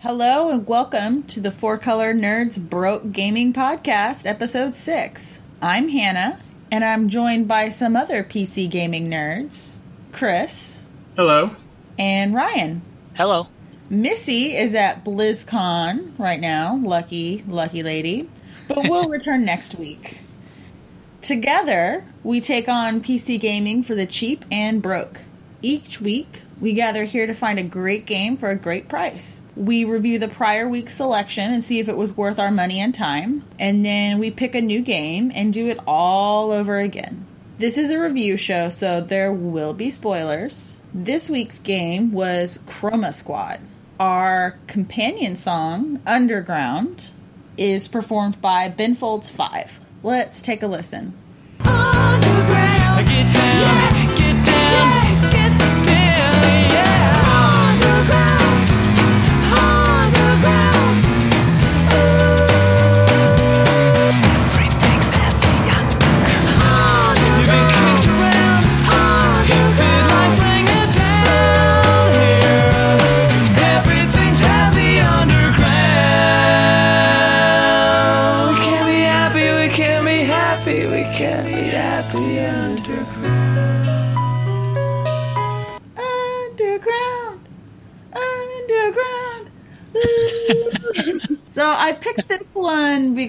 Hello and welcome to the Four Color Nerds Broke Gaming Podcast, Episode 6. I'm Hannah, and I'm joined by some other PC gaming nerds Chris Hello. and Ryan. Hello. Missy is at BlizzCon right now. Lucky, lucky lady. But we'll return next week. Together, we take on PC gaming for the cheap and broke. Each week, we gather here to find a great game for a great price. We review the prior week's selection and see if it was worth our money and time. And then we pick a new game and do it all over again. This is a review show, so there will be spoilers. This week's game was Chroma Squad. Our companion song, Underground, is performed by Ben Folds 5. Let's take a listen.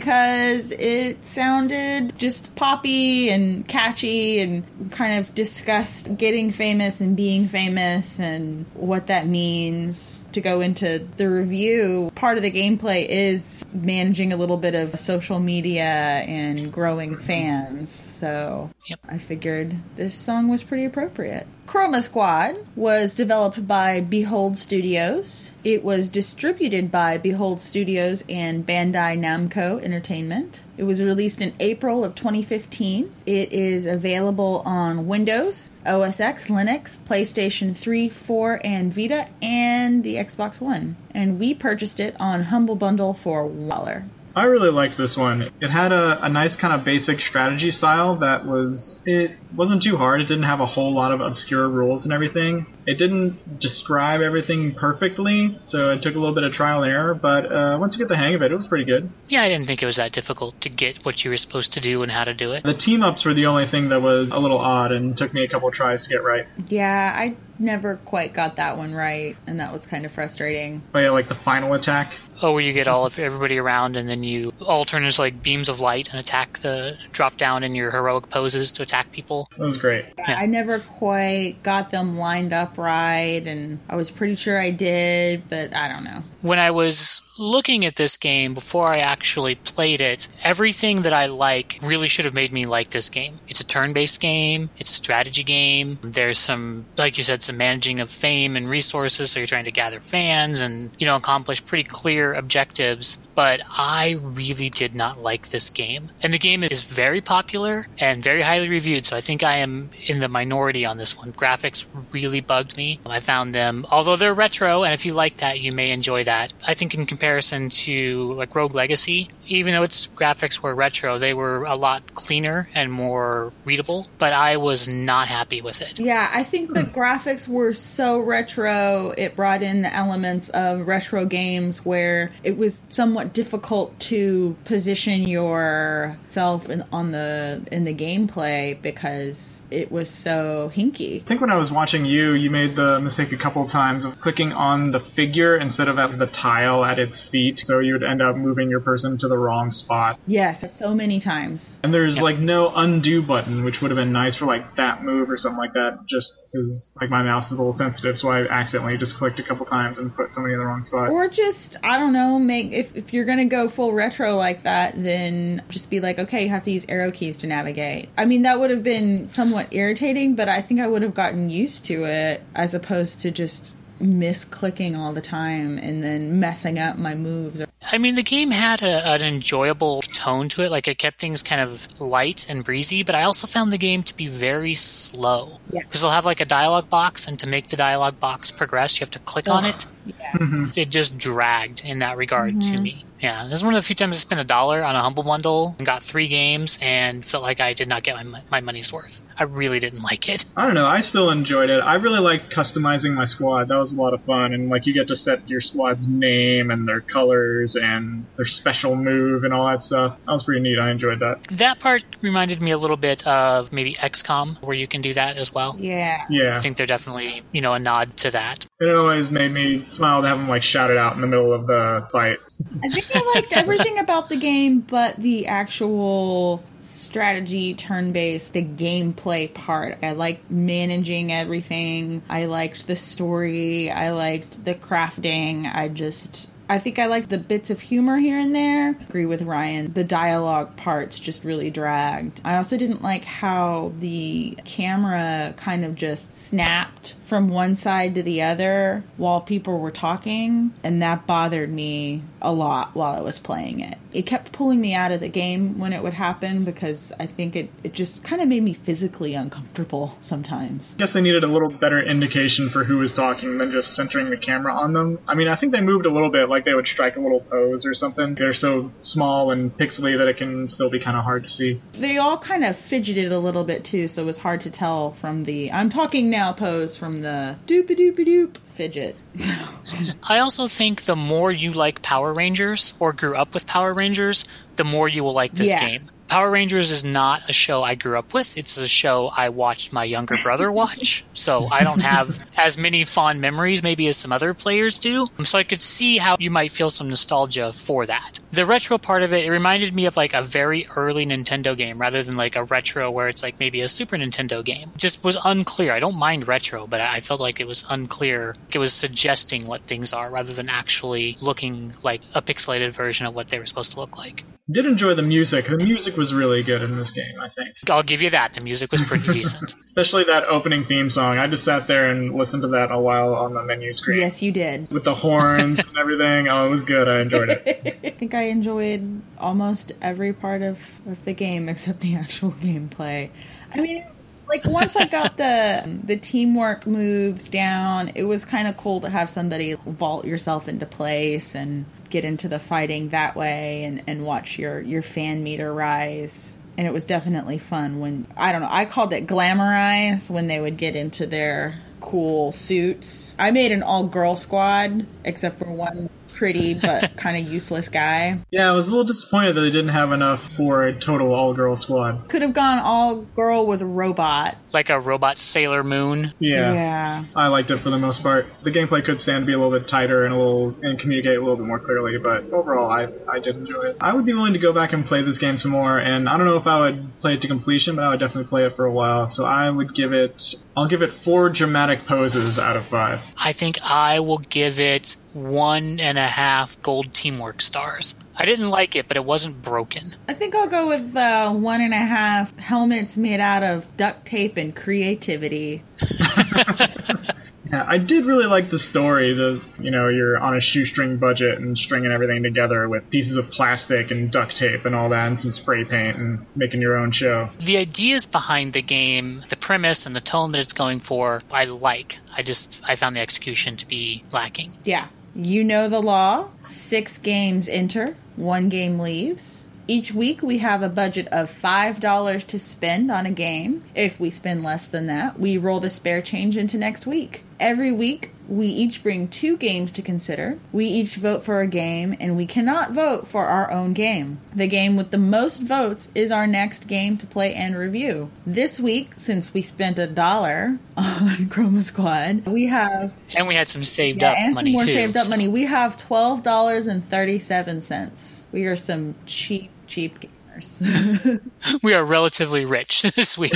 Because it sounded just poppy and catchy and kind of discussed getting famous and being famous and what that means. To go into the review, part of the gameplay is managing a little bit of social media and growing fans. So Yep. I figured this song was pretty appropriate. Chroma Squad was developed by Behold Studios. It was distributed by Behold Studios and Bandai Namco Entertainment. It was released in April of 2015. It is available on Windows, OS X, Linux, PlayStation 3, 4, and Vita, and the Xbox One. And we purchased it on Humble Bundle for $1. I really liked this one. It had a, a nice kind of basic strategy style that was it wasn't too hard. It didn't have a whole lot of obscure rules and everything. It didn't describe everything perfectly, so it took a little bit of trial and error. But uh, once you get the hang of it, it was pretty good. Yeah, I didn't think it was that difficult to get what you were supposed to do and how to do it. The team ups were the only thing that was a little odd and took me a couple tries to get right. Yeah, I never quite got that one right, and that was kind of frustrating. But yeah, like the final attack. Oh, where you get all of everybody around and then you all turn into like beams of light and attack the drop down in your heroic poses to attack people. That was great. Yeah. I never quite got them lined up right, and I was pretty sure I did, but I don't know. When I was looking at this game before I actually played it, everything that I like really should have made me like this game. It's a turn based game, it's a strategy game. There's some, like you said, some managing of fame and resources, so you're trying to gather fans and, you know, accomplish pretty clear objectives. But I really did not like this game. And the game is very popular and very highly reviewed, so I think I am in the minority on this one. Graphics really bugged me. I found them, although they're retro, and if you like that, you may enjoy that. I think in comparison to like Rogue Legacy, even though its graphics were retro, they were a lot cleaner and more readable, but I was not happy with it. Yeah, I think the graphics were so retro, it brought in the elements of retro games where it was somewhat difficult to position yourself in, on the in the gameplay because it was so hinky. I think when I was watching you, you made the mistake a couple times of clicking on the figure instead of at the tile at its feet, so you would end up moving your person to the wrong spot. Yes, so many times. And there's Yep. like no undo button, which would have been nice for like that move or something like that. Just because like my mouse is a little sensitive, so I accidentally just clicked a couple times and put somebody in the wrong spot. Or just, I don't know, make if, if you're gonna go full retro like that, then just be like, okay, you have to use arrow keys to navigate. I mean, that would have been somewhat irritating, but I think I would have gotten used to it as opposed to just misclicking all the time and then messing up my moves. I mean, the game had a, an enjoyable tone to it. Like it kept things kind of light and breezy, but I also found the game to be very slow. Yeah. Because they'll have like a dialogue box, and to make the dialogue box progress, you have to click on it. Yeah. It just dragged in that regard Mm-hmm. to me. Yeah, this is one of the few times I spent a dollar on a humble bundle and got three games and felt like I did not get my my money's worth. I really didn't like it. I don't know. I still enjoyed it. I really liked customizing my squad. That was a lot of fun, and like you get to set your squad's name and their colors and their special move and all that stuff. That was pretty neat. I enjoyed that. That part reminded me a little bit of maybe XCOM, where you can do that as well. Yeah. Yeah, I think they're definitely, you know, a nod to that. it always made me smile to have them like shout it out in the middle of the fight. I think I liked everything about the game, but the actual strategy, turn based, the gameplay part. I liked managing everything. I liked the story. I liked the crafting. I just. I think I liked the bits of humor here and there. Agree with Ryan. The dialogue parts just really dragged. I also didn't like how the camera kind of just snapped from one side to the other while people were talking, and that bothered me a lot while I was playing it. It kept pulling me out of the game when it would happen because I think it, it just kind of made me physically uncomfortable sometimes. I guess they needed a little better indication for who was talking than just centering the camera on them. I mean, I think they moved a little bit, like they would strike a little pose or something. They're so small and pixely that it can still be kind of hard to see. They all kind of fidgeted a little bit too, so it was hard to tell from the I'm talking now pose from the doopy doopy doop fidget. I also think the more you like Power Rangers or grew up with Power Rangers, the more you will like this Yeah. game. Power Rangers is not a show I grew up with. It's a show I watched my younger brother watch. So I don't have as many fond memories maybe as some other players do. So I could see how you might feel some nostalgia for that. The retro part of it, it reminded me of like a very early Nintendo game rather than like a retro where it's like maybe a Super Nintendo game. Just was unclear. I don't mind retro, but I felt like it was unclear. It was suggesting what things are rather than actually looking like a pixelated version of what they were supposed to look like. Did enjoy the music. The music was really good in this game, I think. I'll give you that. The music was pretty decent. Especially that opening theme song. I just sat there and listened to that a while on the menu screen. yes, you did. With the horns and everything. Oh, it was good. I enjoyed it. I think I enjoyed almost every part of, of the game except the actual gameplay. I mean, like once I got the the teamwork moves down, it was kind of cool to have somebody vault yourself into place and get into the fighting that way and, and watch your, your fan meter rise. And it was definitely fun when I don't know, I called it glamorize when they would get into their cool suits. I made an all girl squad except for one pretty but kind of useless guy. Yeah, I was a little disappointed that they didn't have enough for a total all girl squad. Could have gone all girl with a robot. like a robot Sailor Moon. Yeah. Yeah. I liked it for the most part. The gameplay could stand to be a little bit tighter and a little and communicate a little bit more clearly, but overall I I did enjoy it. I would be willing to go back and play this game some more, and I don't know if I would play it to completion, but I would definitely play it for a while. So I would give it I'll give it four dramatic poses out of five. I think I will give it one and a half gold teamwork stars. I didn't like it, but it wasn't broken. I think I'll go with uh, one and a half helmets made out of duct tape and creativity. Yeah, I did really like the story. The you know you're on a shoestring budget and stringing everything together with pieces of plastic and duct tape and all that, and some spray paint and making your own show. The ideas behind the game, the premise and the tone that it's going for, I like. I just I found the execution to be lacking. Yeah. You know the law. Six games enter, one game leaves. Each week we have a budget of $5 to spend on a game. If we spend less than that, we roll the spare change into next week. Every week we each bring two games to consider. We each vote for a game and we cannot vote for our own game. The game with the most votes is our next game to play and review. This week, since we spent a dollar on Chroma Squad, we have And we had some saved yeah, up and money more too. saved up so- money. We have twelve dollars and thirty seven cents. We are some cheap, cheap gamers. We are relatively rich this week.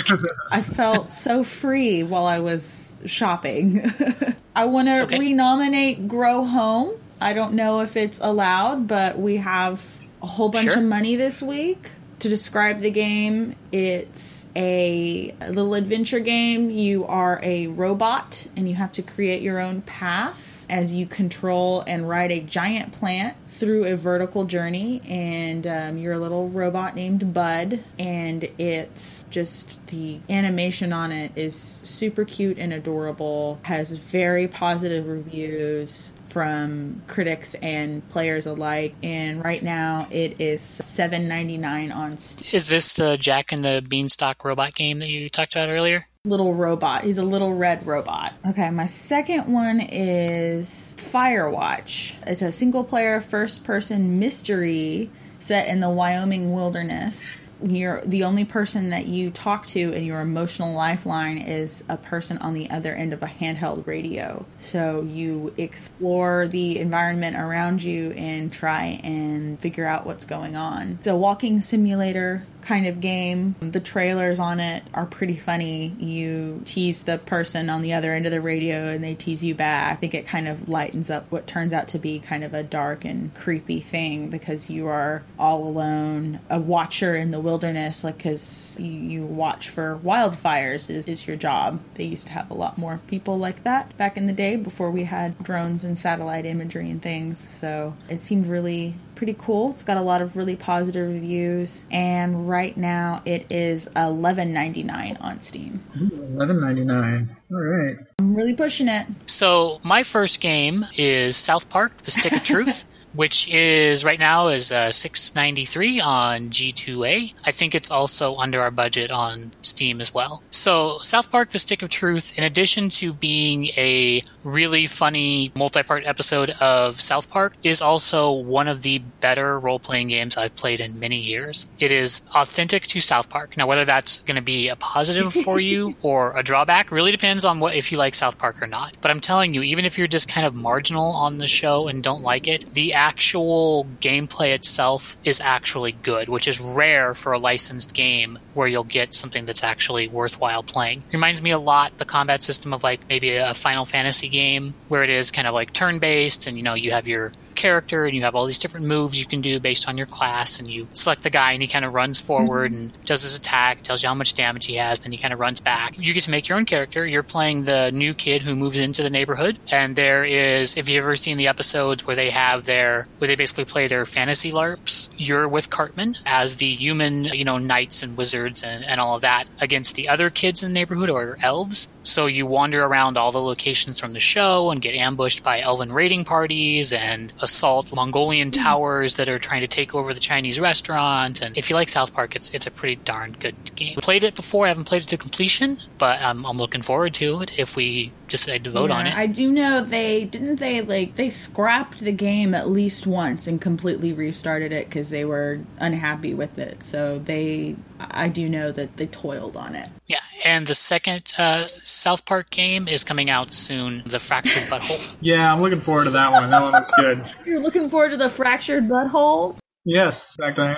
I felt so free while I was shopping. I want to Okay. renominate Grow Home. I don't know if it's allowed, but we have a whole bunch Sure. of money this week. To describe the game, it's a little adventure game. You are a robot and you have to create your own path. As you control and ride a giant plant through a vertical journey. And um, you're a little robot named Bud. And it's just the animation on it is super cute and adorable, has very positive reviews from critics and players alike and right now it is 7.99 on steam Is this the Jack and the Beanstalk robot game that you talked about earlier? Little robot. He's a little red robot. Okay, my second one is Firewatch. It's a single player first person mystery set in the Wyoming wilderness. You're the only person that you talk to, and your emotional lifeline is a person on the other end of a handheld radio. So you explore the environment around you and try and figure out what's going on. It's a walking simulator kind of game. The trailers on it are pretty funny. You tease the person on the other end of the radio and they tease you back. I think it kind of lightens up what turns out to be kind of a dark and creepy thing because you are all alone, a watcher in the wilderness, like because you, watch for wildfires is, is your job. They used to have a lot more people like that back in the day before we had drones and satellite imagery and things. So it seemed really pretty cool. It's got a lot of really positive reviews, and right now it is eleven ninety nine on Steam. Eleven ninety nine. All right. I'm really pushing it. So my first game is South Park: The Stick of Truth, which is right now is uh, six ninety three on G2A. I think it's also under our budget on Steam as well. So South Park: The Stick of Truth, in addition to being a really funny multi-part episode of South Park, is also one of the better role-playing games I've played in many years. It is authentic to South Park. Now, whether that's going to be a positive for you or a drawback really depends on what if you like South Park or not. But I'm telling you, even if you're just kind of marginal on the show and don't like it, the actual gameplay itself is actually good, which is rare for a licensed game where you'll get something that's actually worthwhile playing. Reminds me a lot the combat system of like maybe a Final Fantasy game where it is kind of like turn-based and you know you have your character and you have all these different moves you can do based on your class and you select the guy and he kind of runs mm-hmm. forward and does his attack tells you how much damage he has then he kind of runs back. You get to make your own character. You're playing the new kid who moves into the neighborhood. And there is if you've ever seen the episodes where they have their where they basically play their fantasy larps you're with cartman as the human you know knights and wizards and, and all of that against the other kids in the neighborhood or elves so you wander around all the locations from the show and get ambushed by elven raiding parties and assault Mongolian hmm. towers that are trying to take over the Chinese restaurant. And if you like South Park, it's it's a pretty darn good game. I played it before, I haven't played it to completion, but I'm, I'm looking forward to it if we decide to vote on it. I do know they didn't they like they scrapped the game at least once and completely restarted it because they were unhappy with it. So they, I do know that they toiled on it. yeah, and the second uh, South Park game is coming out soon, The Fractured Butthole. Yeah, I'm looking forward to that one. That one looks good. You're looking forward to the fractured butthole. Yes, in fact I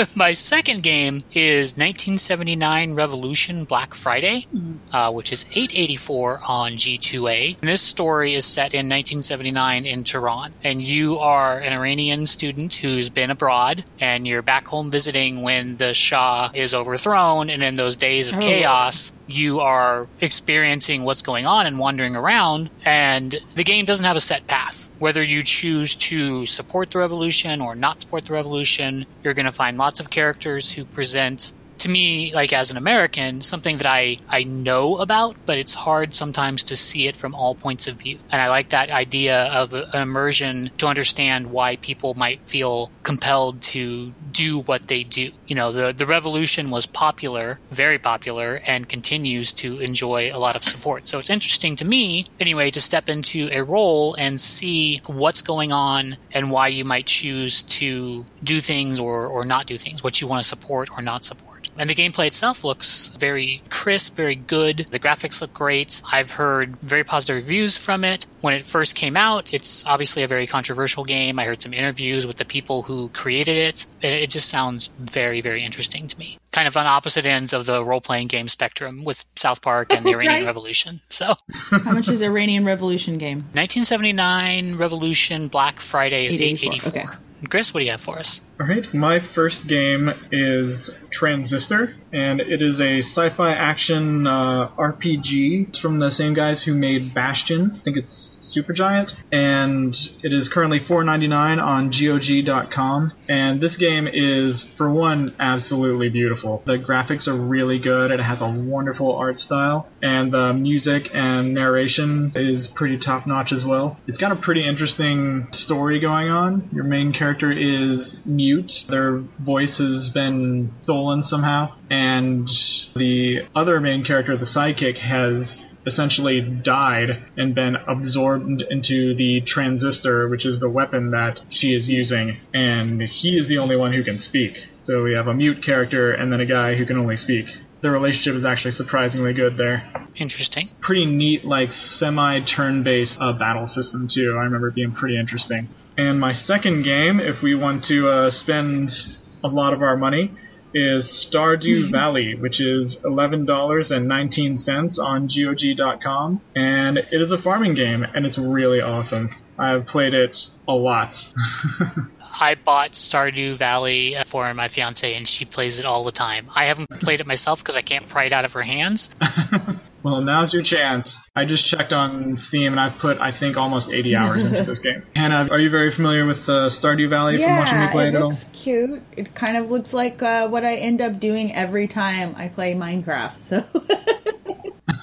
am. My second game is 1979 Revolution Black Friday, uh, which is 884 on G2A. And this story is set in 1979 in Tehran, and you are an Iranian student who's been abroad, and you're back home visiting when the Shah is overthrown, and in those days of Oh. chaos, you are experiencing what's going on and wandering around, and the game doesn't have a set path. Whether you choose to support the revolution or not support the revolution, you're going to find lots of characters who present to me like as an american something that i i know about but it's hard sometimes to see it from all points of view. And i like that idea of an immersion to understand why people might feel compelled to do what they do. You know the the revolution was popular very popular and continues to enjoy a lot of support. So it's interesting to me anyway to step into a role and see what's going on and why you might choose to do things or or not do things what you want to support or not support and the gameplay itself looks very crisp, very good. The graphics look great. I've heard very positive reviews from it. When it first came out, it's obviously a very controversial game. I heard some interviews with the people who created it. and It just sounds very, very interesting to me. Kind of on opposite ends of the role playing game spectrum with South Park and the Iranian Right. Revolution. So, How much is Iranian Revolution game? 1979 Revolution Black Friday is 884, 884. Chris, what do you have for us? Alright, my first game is Transistor, and it is a sci fi action uh, RPG. It's from the same guys who made Bastion. I think it's Supergiant, and it is currently $4.99 on GOG.com. And this game is, for one, absolutely beautiful. The graphics are really good. It has a wonderful art style, and the music and narration is pretty top notch as well. It's got a pretty interesting story going on. Your main character is mute. Their voice has been stolen somehow, and the other main character, the sidekick, has essentially died and been absorbed into the transistor, which is the weapon that she is using, and he is the only one who can speak. So we have a mute character and then a guy who can only speak. The relationship is actually surprisingly good there. Interesting. Pretty neat, like semi turn based uh, battle system, too. I remember it being pretty interesting. And my second game, if we want to uh, spend a lot of our money, is Stardew Valley, which is $11.19 on GOG.com. And it is a farming game, and it's really awesome. I've played it a lot. I bought Stardew Valley for my fiance, and she plays it all the time. I haven't played it myself because I can't pry it out of her hands. well, now's your chance. I just checked on Steam, and I've put, I think, almost 80 hours into this game. Hannah, are you very familiar with uh, Stardew Valley from watching me play it it at all? looks cute. It kind of looks like uh, what I end up doing every time I play Minecraft. So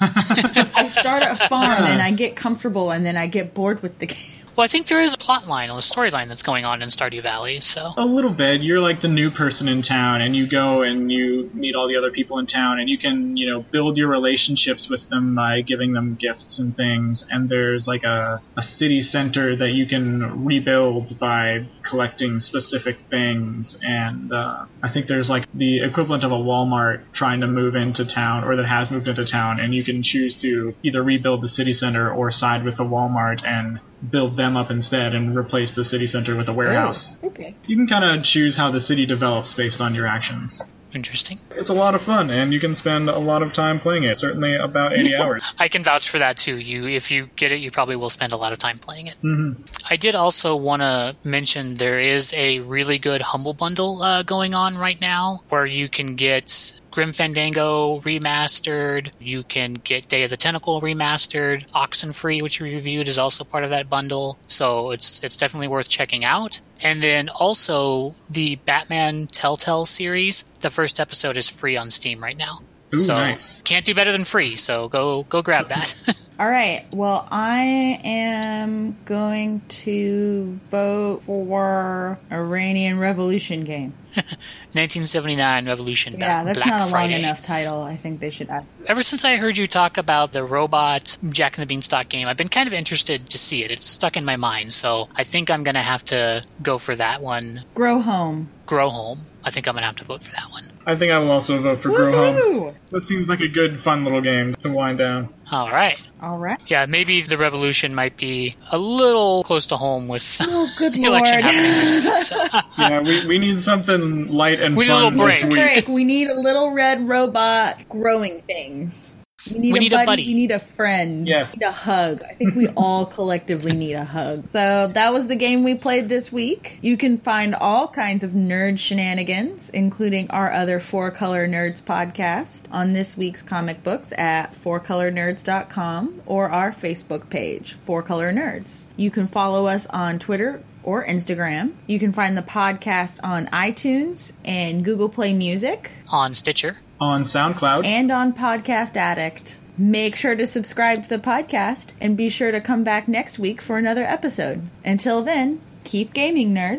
I start a farm and I get comfortable, and then I get bored with the game. Well, I think there is a plot line, a storyline that's going on in Stardew Valley, so. A little bit. You're like the new person in town, and you go and you meet all the other people in town, and you can, you know, build your relationships with them by giving them gifts and things. And there's like a, a city center that you can rebuild by collecting specific things. And uh, I think there's like the equivalent of a Walmart trying to move into town, or that has moved into town, and you can choose to either rebuild the city center or side with the Walmart and build them up instead and replace the city center with a warehouse. Okay. You can kind of choose how the city develops based on your actions. Interesting. It's a lot of fun, and you can spend a lot of time playing it. Certainly about 80 hours. I can vouch for that too. You, if you get it, you probably will spend a lot of time playing it. hmm I did also want to mention there is a really good Humble Bundle uh, going on right now where you can get Grim Fandango remastered, you can get Day of the Tentacle remastered, Oxenfree, which we reviewed, is also part of that bundle. So it's it's definitely worth checking out. And then also the Batman Telltale series. The first episode is free on Steam right now. Ooh, so nice. can't do better than free. So go go grab that. All right. Well, I am going to vote for Iranian Revolution game. 1979 Revolution. Yeah, Ba- that's Black not a Friday. long enough title. I think they should add. Ever since I heard you talk about the robot Jack and the Beanstalk game, I've been kind of interested to see it. It's stuck in my mind, so I think I'm going to have to go for that one. Grow Home. Grow Home. I think I'm going to have to vote for that one. I think I will also vote for Grow Home. That seems like a good, fun little game to wind down. All right. All right. Yeah, maybe the Revolution might be a little close to home with Oh, good the election lord. happening next week. So. Yeah, we, we need something light and We need a little break. Break. We need a little red robot growing things. We need, We a, need a buddy. buddy. We need a friend. Yes. We need a hug. I think we all collectively need a hug. So that was the game we played this week. You can find all kinds of nerd shenanigans, including our other Four Color Nerds podcast, on this week's comic books at fourcolornerds.com or our Facebook page, Four Color Nerds. You can follow us on Twitter or Instagram. You can find the podcast on iTunes and Google Play Music On Stitcher. On SoundCloud. and on Podcast Addict. Make sure to subscribe to the podcast and be sure to come back next week for another episode. Until then, keep gaming, nerds.